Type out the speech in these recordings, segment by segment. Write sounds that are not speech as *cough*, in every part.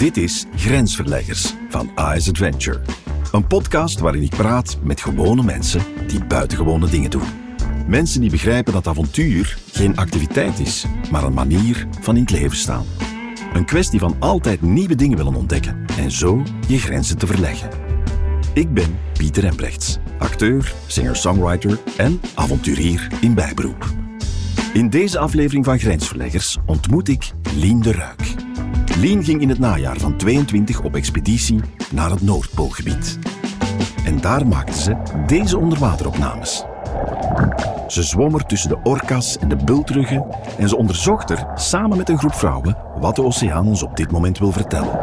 Dit is Grensverleggers van AS Adventure. Een podcast waarin ik praat met gewone mensen die buitengewone dingen doen. Mensen die begrijpen dat avontuur geen activiteit is, maar een manier van in het leven staan. Een kwestie van altijd nieuwe dingen willen ontdekken en zo je grenzen te verleggen. Ik ben Pieter Embrechts, acteur, singer-songwriter en avonturier in bijberoep. In deze aflevering van Grensverleggers ontmoet ik Lien de Ruik. Lien ging in het najaar van 22 op expeditie naar het Noordpoolgebied. En daar maakte ze deze onderwateropnames. Ze zwom er tussen de orka's en de bultruggen en ze onderzocht er samen met een groep vrouwen wat de oceaan ons op dit moment wil vertellen.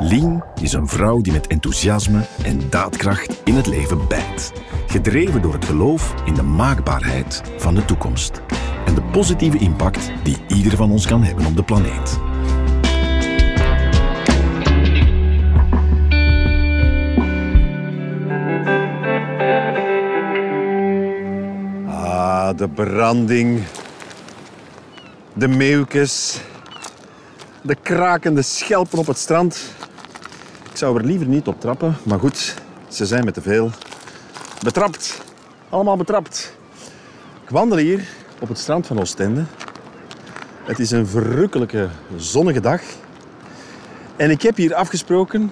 Lien is een vrouw die met enthousiasme en daadkracht in het leven bijt. Gedreven door het geloof in de maakbaarheid van de toekomst en de positieve impact die ieder van ons kan hebben op de planeet. Ah, de branding. De meeuwkes. De krakende schelpen op het strand. Ik zou er liever niet op trappen, maar goed, ze zijn met te veel. Betrapt. Allemaal betrapt. Ik wandel hier op het strand van Oostende. Het is een verrukkelijke zonnige dag. En ik heb hier afgesproken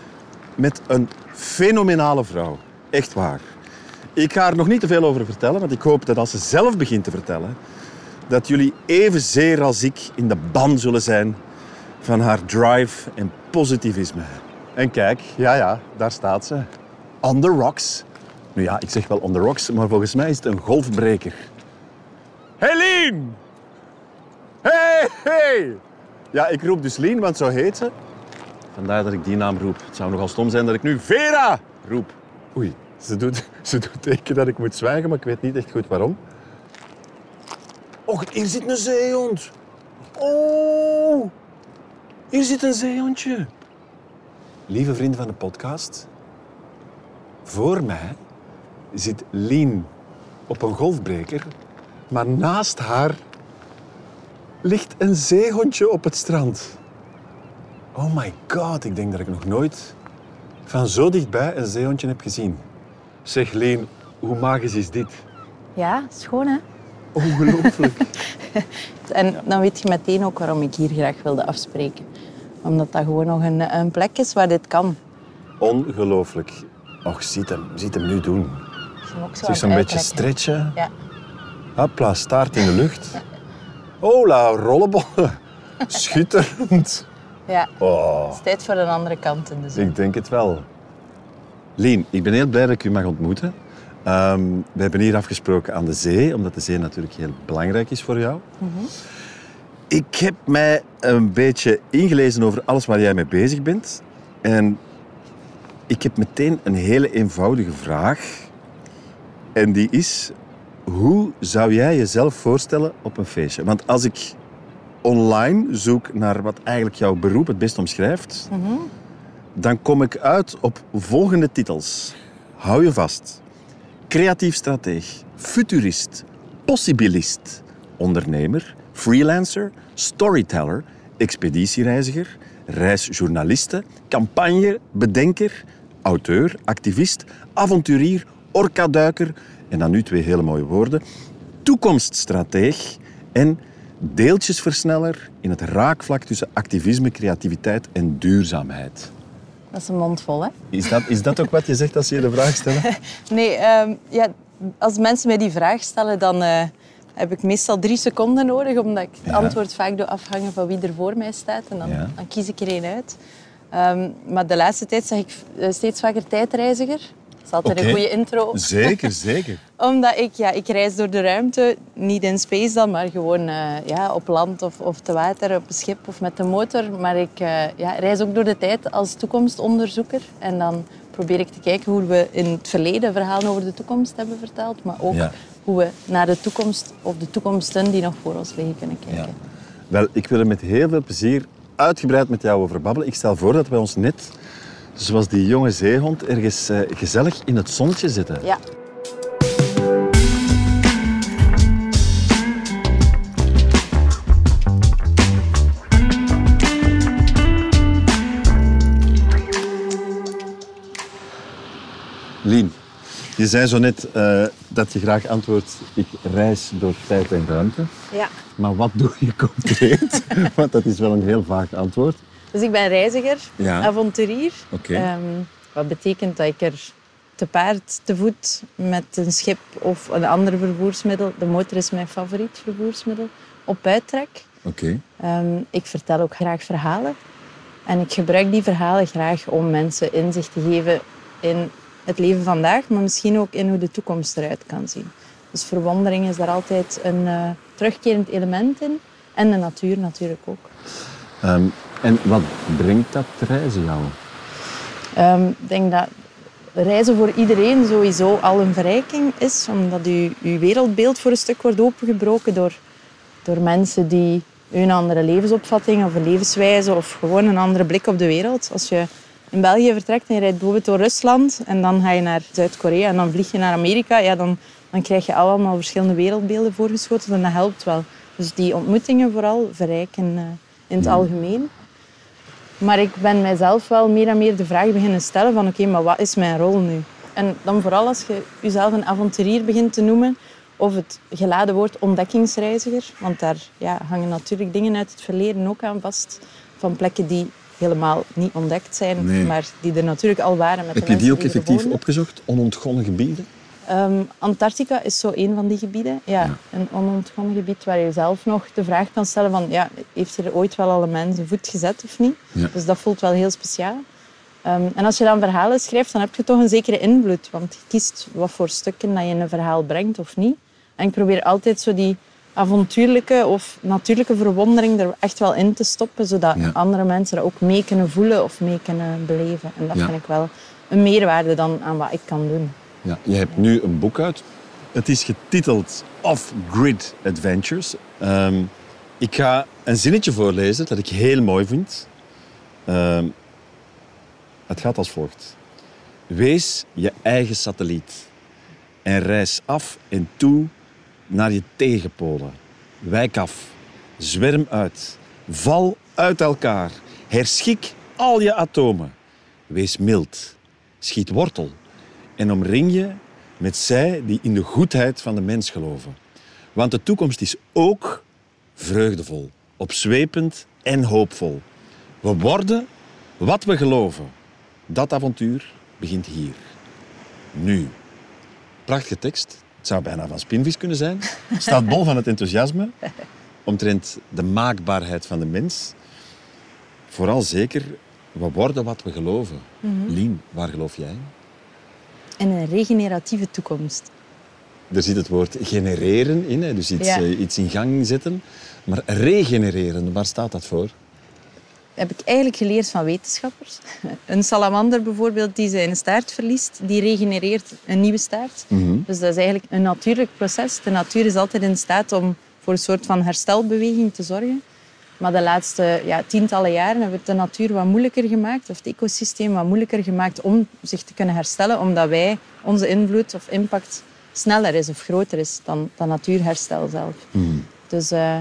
met een fenomenale vrouw. Echt waar. Ik ga er nog niet te veel over vertellen, want ik hoop dat als ze zelf begint te vertellen, dat jullie evenzeer als ik in de ban zullen zijn van haar drive en positivisme. En kijk, ja, ja, daar staat ze. On the rocks. Nu ja, ik zeg wel on the rocks, maar volgens mij is het een golfbreker. Hey Lien! Hey, hey! Ja, ik roep dus Lien, want zo heet ze. Vandaar dat ik die naam roep. Het zou nogal stom zijn dat ik nu Vera roep. Oei, ze doet, *laughs* ze doet teken dat ik moet zwijgen, maar ik weet niet echt goed waarom. Och, hier zit een zeehond. Oh, hier zit een zeehondje. Lieve vrienden van de podcast, voor mij zit Lien op een golfbreker, maar naast haar ligt een zeehondje op het strand. Oh my god, ik denk dat ik nog nooit van zo dichtbij een zeehondje heb gezien. Zeg Lien, hoe magisch is dit? Ja, schoon hè? Ongelooflijk. *laughs* En dan weet je meteen ook waarom ik hier graag wilde afspreken. Omdat dat gewoon nog een, een plek is waar dit kan. Ongelooflijk. Och, ziet hem, ziet hem nu doen. Ik zie hem ook zo Zich zo'n beetje stretchen. Ja. Hopla, staart in de lucht. Hola, rollenbollen. *laughs* Schitterend. ja, Oh, het is tijd voor een andere kant in de zon. ik denk het wel. Lien, ik ben heel blij dat ik u mag ontmoeten. Ehm, we hebben hier afgesproken aan de zee, omdat de zee natuurlijk heel belangrijk is voor jou. Ik heb mij een beetje ingelezen over alles waar jij mee bezig bent. En ik heb meteen een hele eenvoudige vraag. En die is, hoe zou jij jezelf voorstellen op een feestje? Want als ik online zoek naar wat eigenlijk jouw beroep het best omschrijft, dan kom ik uit op volgende titels. Hou je vast. Creatief strateeg, futurist, possibilist, ondernemer, freelancer, storyteller, expeditiereiziger, reisjournaliste, campagne, bedenker, auteur, activist, avonturier, orkaduiker en dan nu twee hele mooie woorden, toekomststrateeg en deeltjesversneller in het raakvlak tussen activisme, creativiteit en duurzaamheid. Dat is een mond vol, hè? Is dat, is dat ook wat je zegt als je de vraag stellen? *laughs* Nee, ehm, ja, als mensen mij die vraag stellen, dan eh, heb ik meestal drie seconden nodig, omdat ik het Ja. antwoord vaak doe afhangen van wie er voor mij staat. En dan, Ja. dan kies ik er één uit. Ehm, maar de laatste tijd zeg ik eh, steeds vaker tijdreiziger. Dat is altijd een goede intro. Zeker, *laughs* zeker. Omdat ik, ja, ik reis door de ruimte, niet in space dan, maar gewoon eh, ja, op land of, of te water, op een schip of met de motor. Maar ik eh, ja, reis ook door de tijd als toekomstonderzoeker. En dan probeer ik te kijken hoe we in het verleden verhalen over de toekomst hebben verteld. Maar ook Ja. hoe we naar de toekomst of de toekomsten die nog voor ons liggen kunnen Ja. kijken. Wel, ik wil er met heel veel plezier uitgebreid met jou over babbelen. Ik stel voor dat wij ons net, zoals die jonge zeehond, ergens eh, gezellig in het zonnetje zitten. Ja. Lien, je zei zo net eh, dat je graag antwoordt, ik reis door tijd en ruimte. Ja. Maar wat doe je concreet? *laughs* Want dat is wel een heel vaag antwoord. Dus ik ben reiziger, Ja. avonturier. Ehm, wat betekent dat ik er te paard, te voet, met een schip of een ander vervoersmiddel, de motor is mijn favoriet vervoersmiddel, op uittrek. Oké. Ehm, ik vertel ook graag verhalen. En ik gebruik die verhalen graag om mensen inzicht te geven in het leven vandaag, maar misschien ook in hoe de toekomst eruit kan zien. Dus verwondering is daar altijd een eh, terugkerend element in. En de natuur natuurlijk ook. Ehm, en wat brengt dat reizen jou? Ehm, ik denk dat reizen voor iedereen sowieso al een verrijking is, omdat je, je wereldbeeld voor een stuk wordt opengebroken door, door mensen die een andere levensopvatting of een levenswijze of gewoon een andere blik op de wereld. Als je in België vertrekt en je rijdt bijvoorbeeld door Rusland en dan ga je naar Zuid-Korea en dan vlieg je naar Amerika, ja, dan, dan krijg je allemaal verschillende wereldbeelden voorgeschoten en dat helpt wel. Dus die ontmoetingen vooral verrijken eh, in het algemeen. Maar ik ben mijzelf wel meer en meer de vraag beginnen stellen van oké, maar wat is mijn rol nu? En dan vooral als je jezelf een avonturier begint te noemen of het geladen woord ontdekkingsreiziger. Want daar ja, hangen natuurlijk dingen uit het verleden ook aan vast. Van plekken die helemaal niet ontdekt zijn, Nee. maar die er natuurlijk al waren met Heb je die ook effectief woonden. opgezocht? Onontgonnen gebieden? Ehm, Antarctica is zo een van die gebieden. Ja, Een onontgonnen gebied waar je zelf nog de vraag kan stellen van... Ja, heeft er ooit wel al een mens een voet gezet of niet? Ja. Dus dat voelt wel heel speciaal. Ehm, en als je dan verhalen schrijft, dan heb je toch een zekere invloed. Want je kiest wat voor stukken dat je in een verhaal brengt of niet. En ik probeer altijd zo die avontuurlijke of natuurlijke verwondering er echt wel in te stoppen. Zodat Ja. andere mensen dat ook mee kunnen voelen of mee kunnen beleven. En dat vind ik wel een meerwaarde dan aan wat ik kan doen. Ja. Je hebt nu een boek uit. Het is getiteld Off-Grid Adventures. Ehm, ik ga een zinnetje voorlezen dat ik heel mooi vind. Ehm, het gaat als volgt. Wees je eigen satelliet en reis af en toe naar je tegenpolen. Wijk af, zwerm uit, val uit elkaar, herschik al je atomen. Wees mild, schiet wortel en omring je met zij die in de goedheid van de mens geloven. Want de toekomst is ook vreugdevol, opzwepend en hoopvol. We worden wat we geloven. Dat avontuur begint hier. Nu. Prachtige tekst. Het zou bijna van Spinvis kunnen zijn. Staat bol van het enthousiasme omtrent de maakbaarheid van de mens. Vooral zeker, we worden wat we geloven. Lien, waar geloof jij? En een regeneratieve toekomst. Er zit het woord genereren in, hè, dus iets, Ja. eh, iets in gang zetten. Maar regenereren, waar staat dat voor? heb ik eigenlijk geleerd van wetenschappers. *laughs* Een salamander bijvoorbeeld die zijn staart verliest, die regenereert een nieuwe staart. Dus dat is eigenlijk een natuurlijk proces. De natuur is altijd in staat om voor een soort van herstelbeweging te zorgen. Maar de laatste ja, tientallen jaren hebben we het de natuur wat moeilijker gemaakt, of het ecosysteem wat moeilijker gemaakt om zich te kunnen herstellen, omdat wij, onze invloed of impact sneller is of groter is dan dat natuurherstel zelf. Dus eh,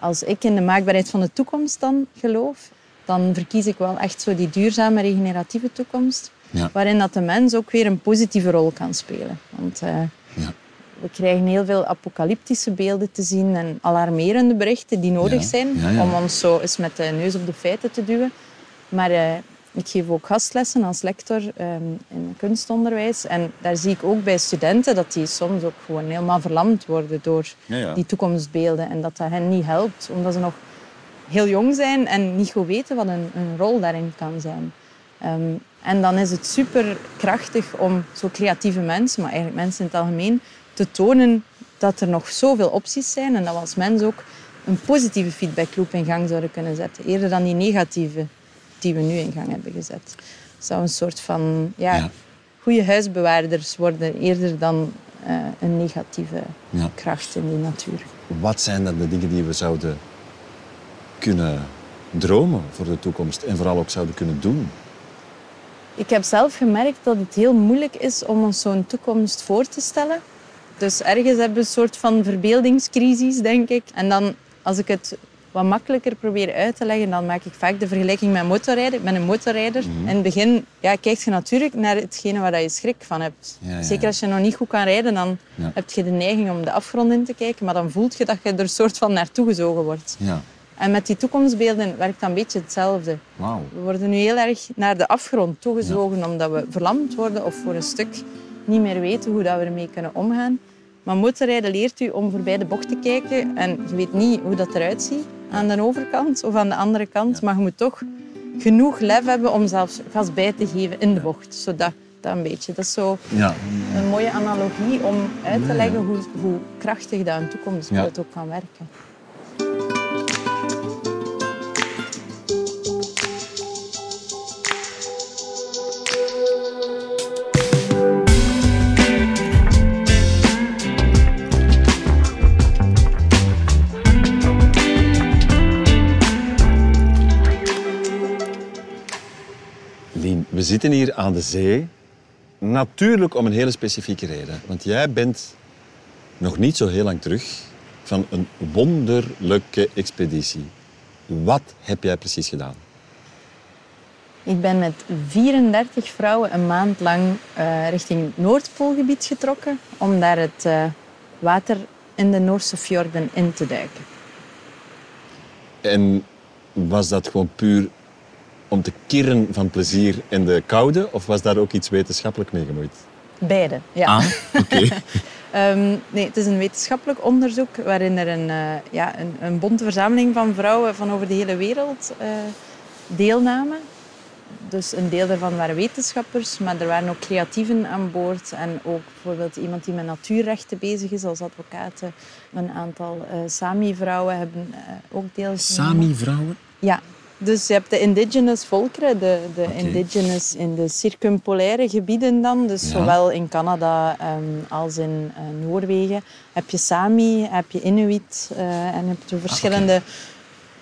als ik in de maakbaarheid van de toekomst dan geloof, dan verkies ik wel echt zo die duurzame regeneratieve toekomst, Ja. waarin dat de mens ook weer een positieve rol kan spelen. Want eh, Ja. We krijgen heel veel apocalyptische beelden te zien en alarmerende berichten die nodig Ja, zijn ja, ja. om ons zo eens met de neus op de feiten te duwen. Maar eh, ik geef ook gastlessen als lector ehm, in kunstonderwijs. En daar zie ik ook bij studenten dat die soms ook gewoon helemaal verlamd worden door die toekomstbeelden. En dat dat hen niet helpt, omdat ze nog heel jong zijn en niet goed weten wat een, een rol daarin kan zijn. Ehm, en dan is het super krachtig om zo creatieve mensen, maar eigenlijk mensen in het algemeen, te tonen dat er nog zoveel opties zijn en dat we als mens ook een positieve feedbackloop in gang zouden kunnen zetten. Eerder dan die negatieve die we nu in gang hebben gezet. Het zou een soort van ja, Ja. goede huisbewaarders worden, eerder dan eh, een negatieve Ja. kracht in die natuur. Wat zijn dan de dingen die we zouden kunnen dromen voor de toekomst en vooral ook zouden kunnen doen? Ik heb zelf gemerkt dat het heel moeilijk is om ons zo'n toekomst voor te stellen. Dus ergens hebben we een soort van verbeeldingscrisis, denk ik. En dan, als ik het wat makkelijker proberen uit te leggen, dan maak ik vaak de vergelijking met motorrijden. Ik ben een motorrijder. Mhm. In het begin ja, kijk je natuurlijk naar hetgene waar je schrik van hebt. Ja, ja, Zeker als je nog niet goed kan rijden, dan heb je de neiging om de afgrond in te kijken. Maar dan voelt je dat je er een soort van naartoe gezogen wordt. Ja, En met die toekomstbeelden werkt dat een beetje hetzelfde. We worden nu heel erg naar de afgrond toegezogen omdat we verlamd worden of voor een stuk niet meer weten hoe dat we ermee kunnen omgaan. Maar motorrijden leert u om voorbij de bocht te kijken en je weet niet hoe dat eruit ziet aan de overkant of aan de andere kant. Maar je moet toch genoeg lef hebben om zelfs gas bij te geven in de bocht. Zodat dat een beetje. Dat is zo Ja, een mooie analogie om uit te leggen hoe, hoe krachtig dat een toekomstbeeld ook kan werken. Zitten hier aan de zee. Natuurlijk om een hele specifieke reden. Want jij bent nog niet zo heel lang terug van een wonderlijke expeditie. Wat heb jij precies gedaan? Ik ben met 34 vrouwen een maand lang eh, richting het Noordpoolgebied getrokken om daar het eh, water in de Noorse fjorden in te duiken. En was dat gewoon puur om te kirren van plezier in de koude? Of was daar ook iets wetenschappelijk mee gemoeid? Beide, ja. Ah, oké. *laughs* Ehm, nee, het is een wetenschappelijk onderzoek waarin er een, eh, ja, een, een bonte verzameling van vrouwen van over de hele wereld eh, deelnamen. Dus een deel daarvan waren wetenschappers, maar er waren ook creatieven aan boord. En ook bijvoorbeeld iemand die met natuurrechten bezig is als advocaat. Een aantal eh, Sami-vrouwen hebben ook deelgenomen. Sami-vrouwen? Ja, dus je hebt de indigenous volkeren, de, de indigenous in de circumpolaire gebieden dan. Dus Ja. zowel in Canada ehm, als in eh, Noorwegen heb je Sami, heb je Inuit eh, en heb je verschillende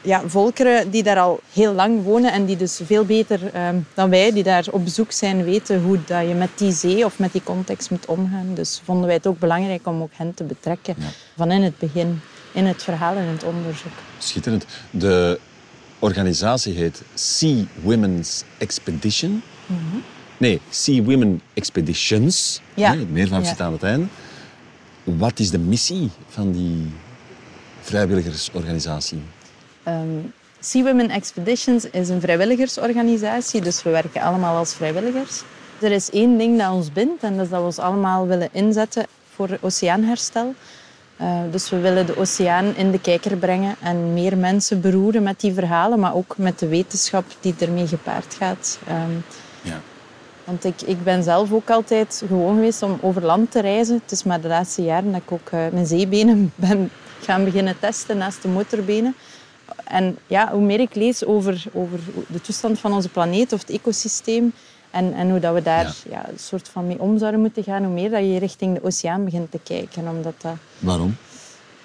ja, volkeren die daar al heel lang wonen en die dus veel beter ehm, dan wij, die daar op bezoek zijn, weten hoe dat je met die zee of met die context moet omgaan. Dus vonden wij het ook belangrijk om ook hen te betrekken Ja. van in het begin, in het verhaal en het onderzoek. Schitterend. De organisatie heet Sea Women's Expedition. Nee, Sea Women Expeditions. Ja. Nee, het meervoud Ja. zit aan het einde. Wat is de missie van die vrijwilligersorganisatie? Ehm sea Women Expeditions is een vrijwilligersorganisatie, dus we werken allemaal als vrijwilligers. Er is één ding dat ons bindt en dat is dat we ons allemaal willen inzetten voor oceaanherstel. Eh, dus we willen de oceaan in de kijker brengen en meer mensen beroeren met die verhalen, maar ook met de wetenschap die ermee gepaard gaat. Ehm, Ja. want ik, ik ben zelf ook altijd gewoon geweest om over land te reizen. Het is maar de laatste jaren dat ik ook eh, mijn zeebenen *laughs* ben gaan beginnen testen naast de motorbenen. En ja, hoe meer ik lees over, over de toestand van onze planeet of het ecosysteem en, en hoe dat we daar ja. een soort van mee om zouden moeten gaan, hoe meer dat je richting de oceaan begint te kijken. Omdat dat, Waarom?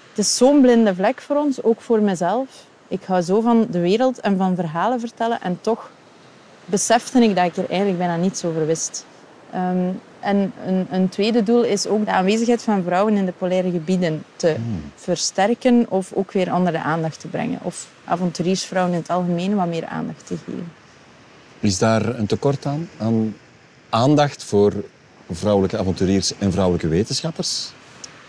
het is zo'n blinde vlek voor ons, ook voor mezelf. Ik hou zo van de wereld en van verhalen vertellen en toch besefte ik dat ik er eigenlijk bijna niets over wist. Ehm, en een, een tweede doel is ook de aanwezigheid van vrouwen in de polaire gebieden te versterken of ook weer onder de aandacht te brengen. Of avonturiersvrouwen in het algemeen wat meer aandacht te geven. Is daar een tekort aan? Aan aandacht voor vrouwelijke avonturiers en vrouwelijke wetenschappers?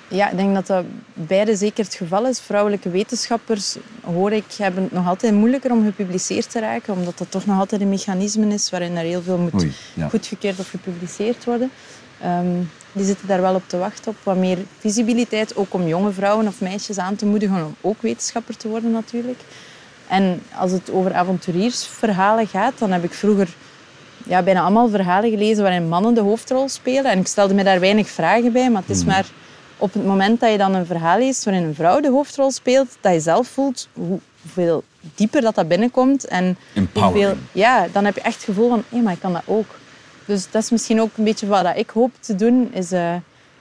Ja, ik denk dat dat beide zeker het geval is. Vrouwelijke wetenschappers, hoor ik, hebben het nog altijd moeilijker om gepubliceerd te raken, omdat dat toch nog altijd een mechanisme is waarin er heel veel moet Oei, ja. goedgekeurd of gepubliceerd worden. Ehm, die zitten daar wel op te wachten op wat meer visibiliteit, ook om jonge vrouwen of meisjes aan te moedigen om ook wetenschapper te worden natuurlijk. En als het over avonturiersverhalen gaat, dan heb ik vroeger ja, bijna allemaal verhalen gelezen waarin mannen de hoofdrol spelen. En ik stelde me daar weinig vragen bij, maar het is maar op het moment dat je dan een verhaal leest waarin een vrouw de hoofdrol speelt, dat je zelf voelt hoe- hoeveel dieper dat, dat binnenkomt. En hoeveel, ja, dan heb je echt het gevoel van, hé, maar ik kan dat ook. Dus dat is misschien ook een beetje wat ik hoop te doen, is eh,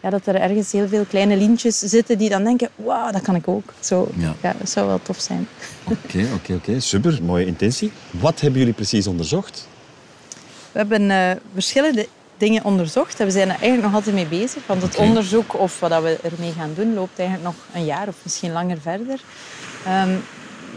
ja, dat er ergens heel veel kleine lintjes zitten die dan denken, wauw, dat kan ik ook. Zo, Ja. ja. dat zou wel tof zijn. Oké, oké, oké. *laughs* Super, mooie intentie. Wat hebben jullie precies onderzocht? We hebben eh, verschillende dingen onderzocht en we zijn er eigenlijk nog altijd mee bezig. Want het onderzoek of wat dat we ermee gaan doen loopt eigenlijk nog een jaar of misschien langer verder. Ehm,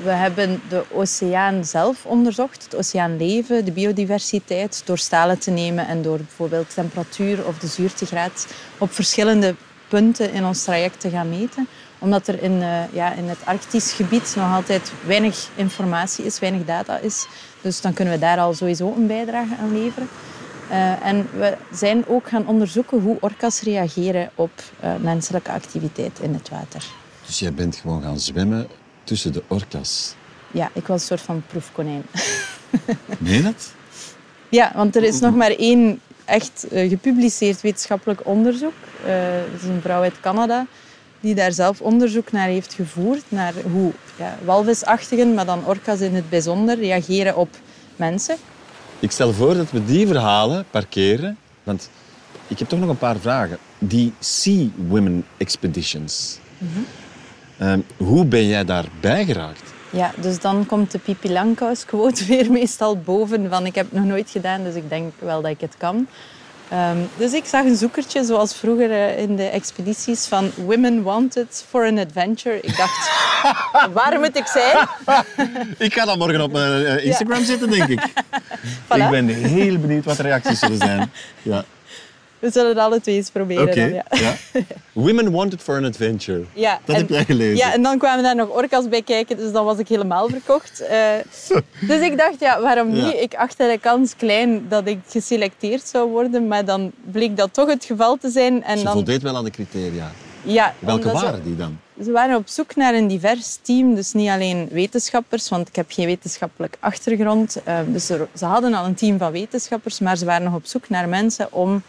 we hebben de oceaan zelf onderzocht, het oceaanleven, de biodiversiteit, door stalen te nemen en door bijvoorbeeld temperatuur of de zuurtegraad op verschillende punten in ons traject te gaan meten. Omdat er in, uh, ja, in het Arktisch gebied nog altijd weinig informatie is, weinig data is. Dus dan kunnen we daar al sowieso een bijdrage aan leveren. Uh, en we zijn ook gaan onderzoeken hoe orka's reageren op uh, menselijke activiteit in het water. Dus jij bent gewoon gaan zwemmen tussen de orka's? Ja, ik was een soort van proefkonijn. *laughs* Meen je dat? Ja, want er is nog maar één echt uh, gepubliceerd wetenschappelijk onderzoek. dat is een vrouw uit Canada die daar zelf onderzoek naar heeft gevoerd. Naar hoe ja, walvisachtigen, maar dan orka's in het bijzonder, reageren op mensen. Ik stel voor dat we die verhalen parkeren. Want ik heb toch nog een paar vragen. Die Sea Women Expeditions. Mm -hmm. Hoe ben jij daarbij geraakt? Ja, dus dan komt de Pipi Langkous quote *laughs* weer meestal boven van ik heb het nog nooit gedaan, dus ik denk wel dat ik het kan. Um, dus ik zag een zoekertje, zoals vroeger uh, in de expedities, van Women Wanted for an Adventure. Ik dacht, *laughs* waar moet ik zijn? *laughs* ik ga dan morgen op mijn uh, Instagram ja. zitten, denk ik. Voilà. Ik ben heel benieuwd wat de reacties zullen zijn. Ja. We zullen het alle twee eens proberen. Okay. Dan, ja. ja. *laughs* Women wanted for an adventure. Ja, dat en, heb jij gelezen. Ja, en dan kwamen daar nog orka's bij kijken, dus dan was ik helemaal verkocht. *laughs* Uh, dus ik dacht, ja, waarom niet? Ik achtte de kans klein dat ik geselecteerd zou worden, maar dan bleek dat toch het geval te zijn. En Ze dan... voldeed wel aan de criteria. Ja. Welke waren die dan? Ze waren op zoek naar een divers team, dus niet alleen wetenschappers, want ik heb geen wetenschappelijk achtergrond. Uh, dus ze hadden al een team van wetenschappers, maar ze waren nog op zoek naar mensen om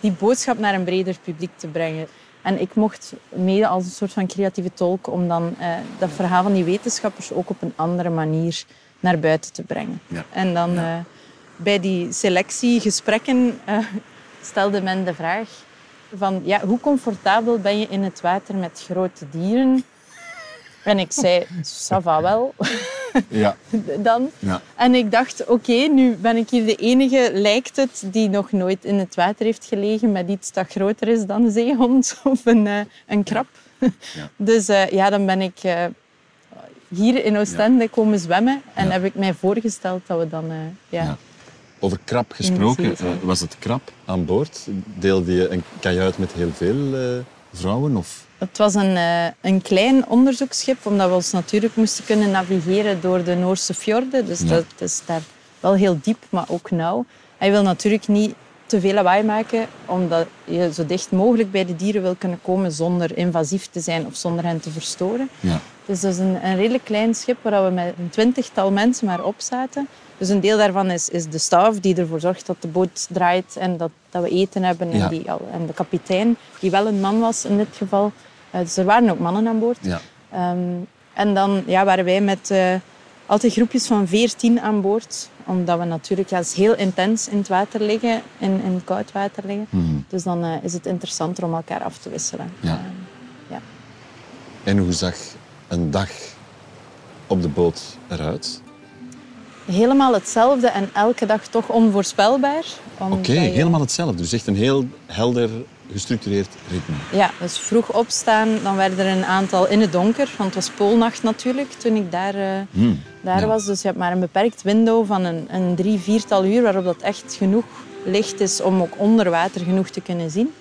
die boodschap naar een breder publiek te brengen. En ik mocht mede als een soort van creatieve tolk om dan uh, dat verhaal van die wetenschappers ook op een andere manier naar buiten te brengen. Ja. En dan ja. uh, bij die selectiegesprekken uh, stelde men de vraag van ja, hoe comfortabel ben je in het water met grote dieren? En ik zei, ça va wel. Ja. *laughs* Dan. Ja. En ik dacht, oké, nu ben ik hier de enige, lijkt het, die nog nooit in het water heeft gelegen met iets dat groter is dan een zeehond *laughs* of een, uh, een krab. Ja. *laughs* Dus uh, ja, dan ben ik uh, hier in Oostende komen zwemmen en heb ik mij voorgesteld dat we dan... ja. Over krab gesproken, was het krab aan boord? Deelde je een kajuit met heel veel vrouwen? Of? Het was een, uh, een klein onderzoeksschip, omdat we ons natuurlijk moesten kunnen navigeren door de Noorse fjorden. Dus Ja. dat is daar wel heel diep, maar ook nauw. En je wil natuurlijk niet te veel lawaai maken, omdat je zo dicht mogelijk bij de dieren wil kunnen komen zonder invasief te zijn of zonder hen te verstoren. Ja. Dus dat is een, een redelijk klein schip waar we met een twintigtal mensen maar op zaten. Dus een deel daarvan is, is de staf die ervoor zorgt dat de boot draait en dat, dat we eten hebben. Ja. En, die, en de kapitein, die wel een man was in dit geval. Eh, dus er waren ook mannen aan boord. Ja. Ehm, en dan ja, waren wij met eh, altijd groepjes van veertien aan boord. Omdat we natuurlijk, ja, het is heel intens in het water liggen, in, in koud water liggen. Mhm. Dus dan eh, is het interessanter om elkaar af te wisselen. Ja. Ehm, ja. En hoe zag een dag op de boot eruit? Helemaal hetzelfde en elke dag toch onvoorspelbaar. Oké, helemaal hetzelfde. Dus echt een heel helder, gestructureerd ritme. Ja, dus vroeg opstaan, dan werden er een aantal in het donker, want het was poolnacht natuurlijk toen ik daar, eh, Hmm, daar ja. was. Dus je hebt maar een beperkt window van een, een drie, viertal uur waarop dat echt genoeg licht is om ook onder water genoeg te kunnen zien.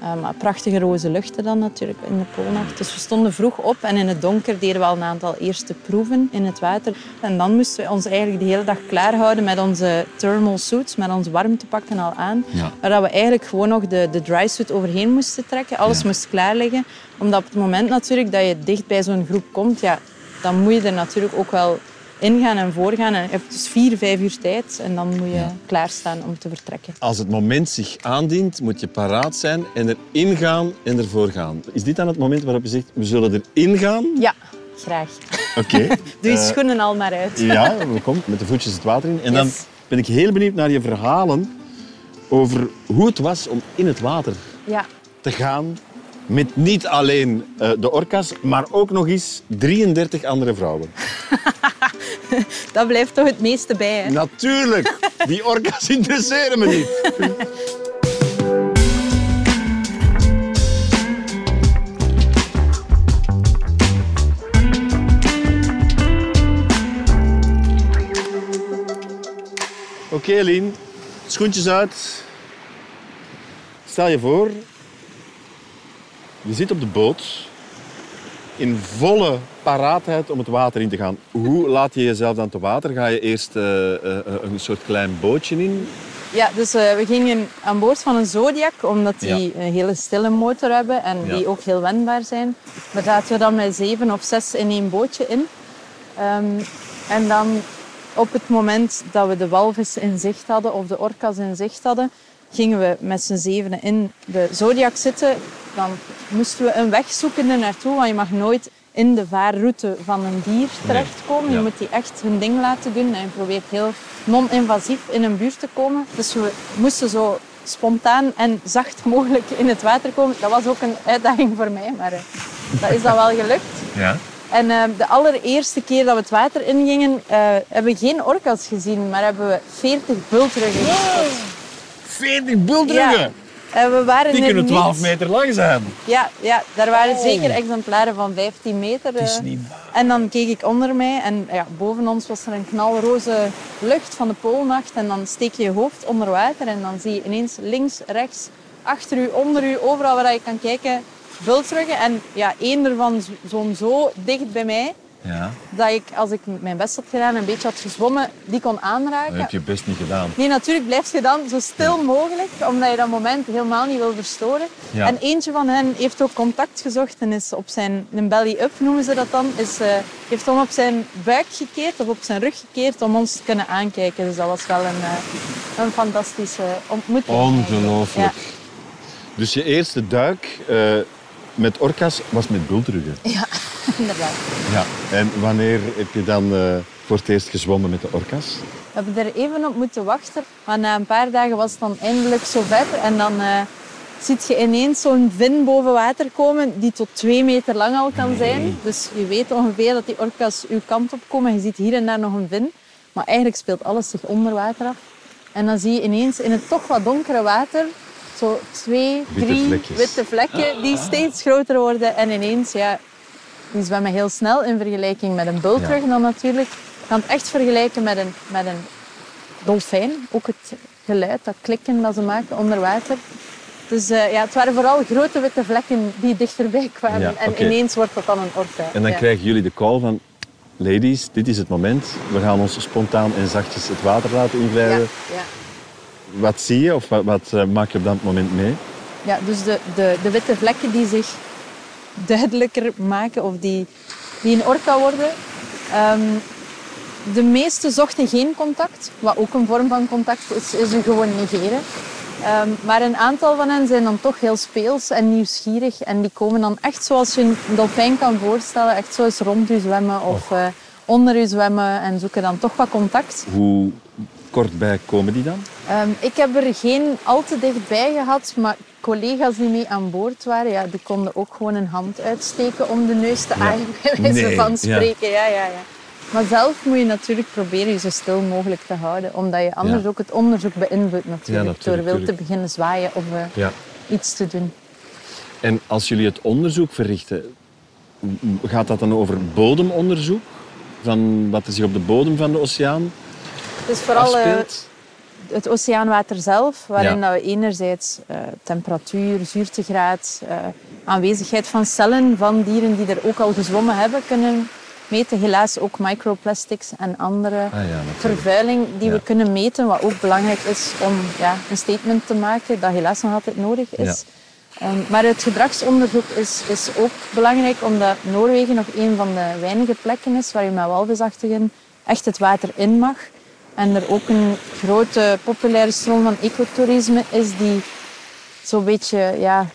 Eh, maar prachtige roze luchten dan natuurlijk in de poolnacht. Dus we stonden vroeg op en in het donker deden we al een aantal eerste proeven in het water. En dan moesten we ons eigenlijk de hele dag klaarhouden met onze thermal suits, met onze warmtepakken al aan. Ja. Waar dat we eigenlijk gewoon nog de, de dry suit overheen moesten trekken. Alles Ja. moest klaar liggen. Omdat op het moment natuurlijk dat je dicht bij zo'n groep komt, ja, dan moet je er natuurlijk ook wel ingaan en voorgaan. En je hebt dus vier, vijf uur tijd en dan moet je Ja. klaarstaan om te vertrekken. Als het moment zich aandient, moet je paraat zijn en erin gaan en ervoor gaan. Is dit dan het moment waarop je zegt, we zullen erin gaan? Ja, graag. Oké. *laughs* Doe je Eh, schoenen al maar uit. *laughs* Ja, we komen met de voetjes het water in. En dan ben ik heel benieuwd naar je verhalen over hoe het was om in het water Ja. te gaan met niet alleen eh, de orka's, maar ook nog eens 33 andere vrouwen. *laughs* *laughs* dat blijft toch het meeste bij. Hè? Natuurlijk. Die orka's interesseren me niet. Oké, okay, Lien. Schoentjes uit. Stel je voor, je zit op de boot in volle paraatheid om het water in te gaan. Hoe laat je jezelf dan te water? Ga je eerst eh, eh, een soort klein bootje in? Ja, dus eh, we gingen aan boord van een Zodiac, omdat die Ja. een hele stille motor hebben en Ja. die ook heel wendbaar zijn. Daar zaten we dan met zeven of zes in één bootje in. Ehm, en dan op het moment dat we de walvis in zicht hadden of de orka's in zicht hadden, gingen we met z'n zevenen in de Zodiac zitten. Dan moesten we een weg zoeken er naartoe, want je mag nooit in de vaarroute van een dier terechtkomen. Ja. Je moet die echt hun ding laten doen en je probeert heel non-invasief in een buurt te komen. Dus we moesten zo spontaan en zacht mogelijk in het water komen. Dat was ook een uitdaging voor mij, maar eh, dat is dan wel gelukt. Ja. En eh, de allereerste keer dat we het water ingingen, eh, hebben we geen orka's gezien, maar hebben we 40 bultruggen gespot. 40 bultruggen! En we waren Die kunnen niet- 12 meter lang zijn. Ja, ja, daar waren zeker exemplaren van 15 meter. Het is eh. niet waar. En dan keek ik onder mij en ja, boven ons was er een knalroze lucht van de poolnacht. En dan steek je je hoofd onder water en dan zie je ineens links, rechts, achter u, onder u, overal waar je kan kijken, bultruggen. En ja, één ervan zo'n zo dicht bij mij, Ja, dat ik, als ik mijn best had gedaan en een beetje had gezwommen, die kon dat aanraken. heb je best niet gedaan. Nee, natuurlijk blijf je dan zo stil mogelijk, omdat je dat moment helemaal niet wil verstoren. Ja. En eentje van hen heeft ook contact gezocht en is op zijn een belly-up, noemen ze dat dan, is, eh, heeft dan op zijn buik gekeerd of op zijn rug gekeerd om ons te kunnen aankijken. Dus dat was wel een, eh, een fantastische ontmoeting. Ongelooflijk. Dus je eerste duik eh, met orka's was met bultruggen. Ja, *laughs* inderdaad. Ja. En wanneer heb je dan eh, voor het eerst gezwommen met de orka's? We hebben er even op moeten wachten. Maar na een paar dagen was het dan eindelijk zover. En dan eh ziet je ineens zo'n vin boven water komen die tot twee meter lang al kan zijn. Dus je weet ongeveer dat die orka's uw kant op komen. Je ziet hier en daar nog een vin. Maar eigenlijk speelt alles zich onder water af. En dan zie je ineens in het toch wat donkere water zo twee, drie witte vlekken die steeds groter worden. En ineens, ja, die zwemmen heel snel in vergelijking met een bultrug Ja. dan natuurlijk. Je kan het echt vergelijken met een, met een dolfijn. Ook het geluid, dat klikken dat ze maken onder water. Dus eh, ja, het waren vooral grote witte vlekken die dichterbij kwamen. Ja, en ineens wordt dat dan een orka. En dan ja. krijgen jullie de call van... Ladies, dit is het moment. We gaan ons spontaan en zachtjes het water laten ja, inglijden. ja. Wat zie je of wat, wat eh, maak je op dat moment mee? ja, dus de, de, de witte vlekken die zich duidelijker maken of die, die een orka worden. Ehm, de meeste zochten geen contact, wat ook een vorm van contact is, is een gewoon negeren. Ehm, maar een aantal van hen zijn dan toch heel speels en nieuwsgierig. En die komen dan echt zoals je een dolfijn kan voorstellen, echt zo eens rond u zwemmen of eh, onder u zwemmen en zoeken dan toch wat contact. Hoe kort bij komen die dan? Ehm, ik heb er geen al te dichtbij gehad, maar collega's die mee aan boord waren, ja, die konden ook gewoon een hand uitsteken om de neus te aaien, bij wijze Nee, van ja. spreken. Ja. Ja, ja, Maar zelf moet je natuurlijk proberen je zo stil mogelijk te houden, omdat je anders Ja. ook het onderzoek beïnvloedt natuurlijk, natuurlijk, door wild te beginnen zwaaien of eh, Ja. iets te doen. En als jullie het onderzoek verrichten, gaat dat dan over bodemonderzoek? Van wat er zich op de bodem van de oceaan Het is vooral eh? Het oceaanwater zelf, waarin Ja. we enerzijds eh, temperatuur, zuurtegraad, eh, aanwezigheid van cellen van dieren die er ook al gezwommen hebben kunnen meten. Helaas ook microplastics en andere Ah ja, vervuiling die Ja. we kunnen meten, wat ook belangrijk is om ja, een statement te maken dat helaas nog altijd nodig is. Ehm, maar het gedragsonderzoek is, is ook belangrijk omdat Noorwegen nog een van de weinige plekken is waar je met walvisachtigen echt het water in mag. En er ook een grote populaire stroom van ecotourisme is die zo'n beetje ja,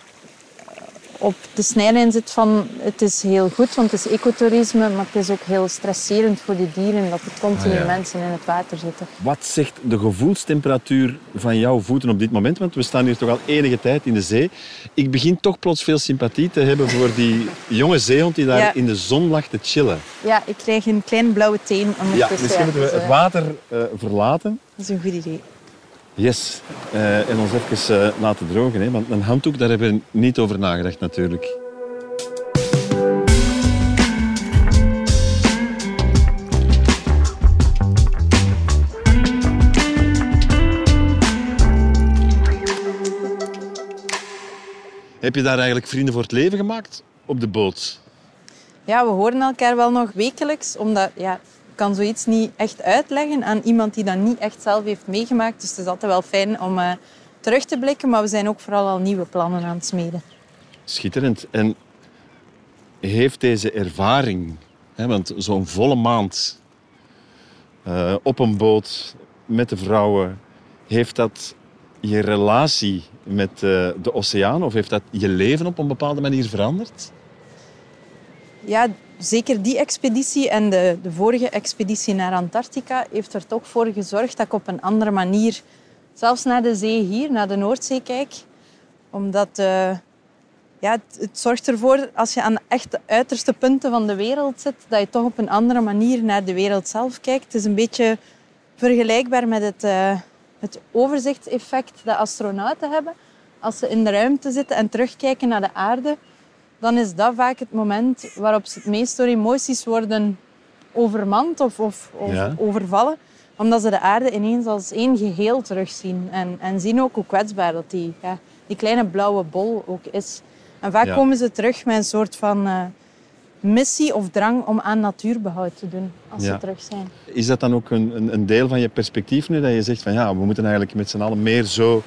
op de snijlijn zit van het is heel goed, want het is ecotourisme, maar het is ook heel stresserend voor de dieren dat er continu Ah, ja. mensen in het water zitten. Wat zegt de gevoelstemperatuur van jouw voeten op dit moment? Want we staan hier toch al enige tijd in de zee. Ik begin toch plots veel sympathie te hebben voor die jonge zeehond die daar Ja. in de zon lag te chillen. Ja, ik krijg een klein blauwe teen Ja, ondertussen. misschien moeten we dus, het eh, water eh, verlaten. Dat is een goed idee. Yes, eh, en ons even eh, laten drogen. Hè? Want een handdoek, daar hebben we niet over nagedacht natuurlijk. Heb je daar eigenlijk vrienden voor het leven gemaakt op de boot? Ja, we horen elkaar wel nog wekelijks, omdat ja, kan zoiets niet echt uitleggen aan iemand die dat niet echt zelf heeft meegemaakt. Dus het is altijd wel fijn om uh, terug te blikken, maar we zijn ook vooral al nieuwe plannen aan het smeden. Schitterend. En heeft deze ervaring, hè, want zo'n volle maand uh, op een boot met de vrouwen, heeft dat je relatie met uh, de oceaan of heeft dat je leven op een bepaalde manier veranderd? Ja, zeker die expeditie en de, de vorige expeditie naar Antarctica heeft er toch voor gezorgd dat ik op een andere manier, zelfs naar de zee hier, naar de Noordzee kijk. Omdat uh, ja, het, het, zorgt ervoor, als je aan de echt uiterste punten van de wereld zit, dat je toch op een andere manier naar de wereld zelf kijkt. Het is een beetje vergelijkbaar met het, uh, het overzichtseffect dat astronauten hebben. Als ze in de ruimte zitten en terugkijken naar de aarde, dan is dat vaak het moment waarop ze het meest door emoties worden overmand of, of, of ja. overvallen. Omdat ze de aarde ineens als één geheel terugzien. En, en zien ook hoe kwetsbaar dat die, ja, die kleine blauwe bol ook is. En vaak ja. komen ze terug met een soort van uh, missie of drang om aan natuurbehoud te doen als ze terug zijn. Is dat dan ook een, een, een, deel van je perspectief nu? Dat je zegt van ja, we moeten eigenlijk met z'n allen meer zo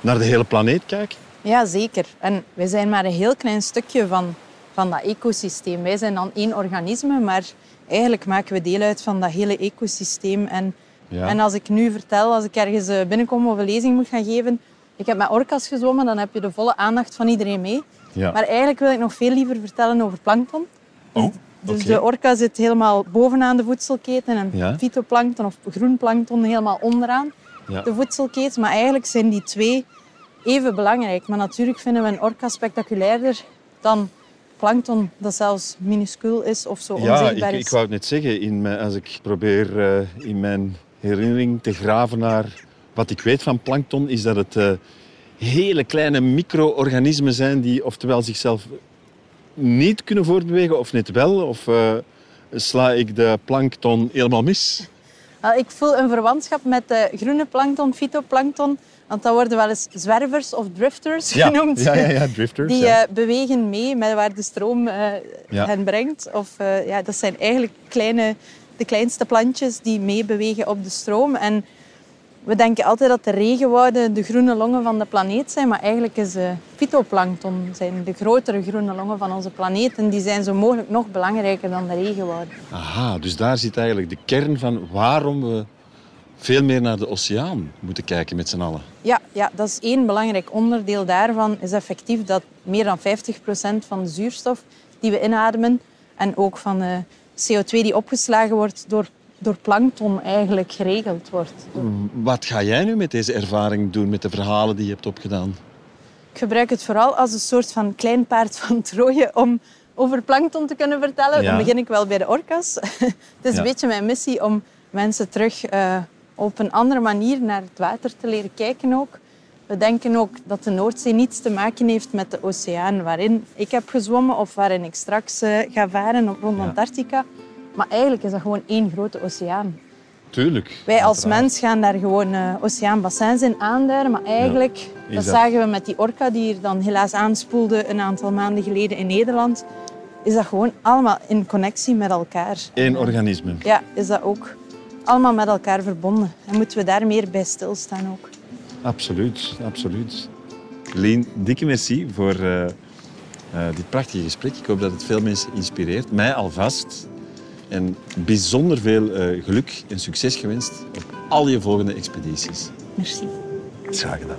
naar de hele planeet kijken? Ja, zeker. En wij zijn maar een heel klein stukje van, van dat ecosysteem. Wij zijn dan één organisme, maar eigenlijk maken we deel uit van dat hele ecosysteem. En, ja. en als ik nu vertel, als ik ergens binnenkom of een lezing moet gaan geven, ik heb met orka's gezwommen, dan heb je de volle aandacht van iedereen mee. Ja. Maar eigenlijk wil ik nog veel liever vertellen over plankton. Oh, dus okay. de orka zit helemaal bovenaan de voedselketen en ja. fytoplankton of groenplankton helemaal onderaan ja. de voedselketen. Maar eigenlijk zijn die twee even belangrijk. Maar natuurlijk vinden we een orka spectaculairder dan plankton dat zelfs minuscuul is of zo ja, onzichtbaar ik, is. ik wou het net zeggen. In mijn, als ik probeer uh, in mijn herinnering te graven naar wat ik weet van plankton, is dat het uh, hele kleine micro-organismen zijn die oftewel zichzelf niet kunnen voortbewegen of net wel. Of uh, sla ik de plankton helemaal mis? Well, ik voel een verwantschap met de groene plankton, fytoplankton. Want dat worden wel eens zwervers of drifters ja. genoemd. Ja, ja, ja, drifters. Die ja. uh, bewegen mee met waar de stroom Ja. hen brengt. Of, uh, ja, dat zijn eigenlijk kleine, de kleinste plantjes die meebewegen op de stroom. En we denken altijd dat de regenwouden de groene longen van de planeet zijn. Maar eigenlijk is uh, fytoplankton zijn de grotere groene longen van onze planeet. En die zijn zo mogelijk nog belangrijker dan de regenwouden. Aha, dus daar zit eigenlijk de kern van waarom we veel meer naar de oceaan moeten kijken met z'n allen. Ja, ja, dat is één belangrijk onderdeel daarvan. Is effectief dat meer dan 50% van de zuurstof die we inademen en ook van de CO2 die opgeslagen wordt door, door plankton eigenlijk geregeld wordt. Wat ga jij nu met deze ervaring doen, met de verhalen die je hebt opgedaan? Ik gebruik het vooral als een soort van klein paard van Troje om over plankton te kunnen vertellen. Ja. Dan begin ik wel bij de orka's. *laughs* het is Ja. een beetje mijn missie om mensen terug eh, op een andere manier naar het water te leren kijken ook. We denken ook dat de Noordzee niets te maken heeft met de oceaan waarin ik heb gezwommen of waarin ik straks eh, ga varen op rond Ja. Antarctica. Maar eigenlijk is dat gewoon één grote oceaan. Tuurlijk. Wij als uiteraard. mens gaan daar gewoon eh oceaanbassins in aanduiden, maar eigenlijk, dat dat- zagen we met die orka die hier dan helaas aanspoelde een aantal maanden geleden in Nederland, is dat gewoon allemaal in connectie met elkaar. Eén organisme. Ja, is dat ook allemaal met elkaar verbonden. En moeten we daar meer bij stilstaan ook. Absoluut, absoluut. Lien, dikke merci voor eh, eh, dit prachtige gesprek. Ik hoop dat het veel mensen inspireert. Mij alvast. En bijzonder veel eh, geluk en succes gewenst op al je volgende expedities. Merci. Graag gedaan.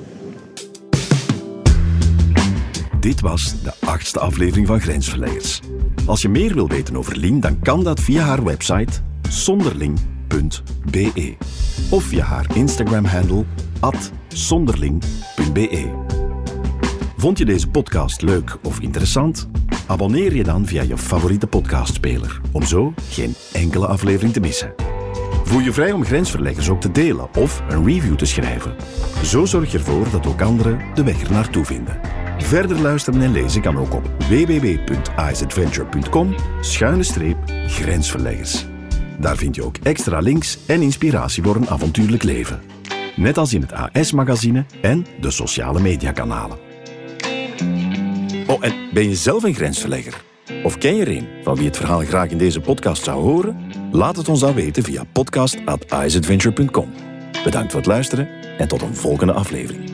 Dit was de achtste aflevering van Grensverleggers. Als je meer wil weten over Lien, dan kan dat via haar website sonderling.be of via haar Instagram-handle sonderling.be. Vond je deze podcast leuk of interessant? Abonneer je dan via je favoriete podcastspeler, om zo geen enkele aflevering te missen. Voel je vrij om grensverleggers ook te delen of een review te schrijven. Zo zorg je ervoor dat ook anderen de weg er naartoe vinden. Verder luisteren en lezen kan ook op www.isadventure.com schuine streep grensverleggers. Daar vind je ook extra links en inspiratie voor een avontuurlijk leven. Net als in het AS-magazine en de sociale mediakanalen. Oh, en ben je zelf een grensverlegger? Of ken je er een van wie het verhaal graag in deze podcast zou horen? Laat het ons dan weten via podcast.isadventure.com. Bedankt voor het luisteren en tot een volgende aflevering.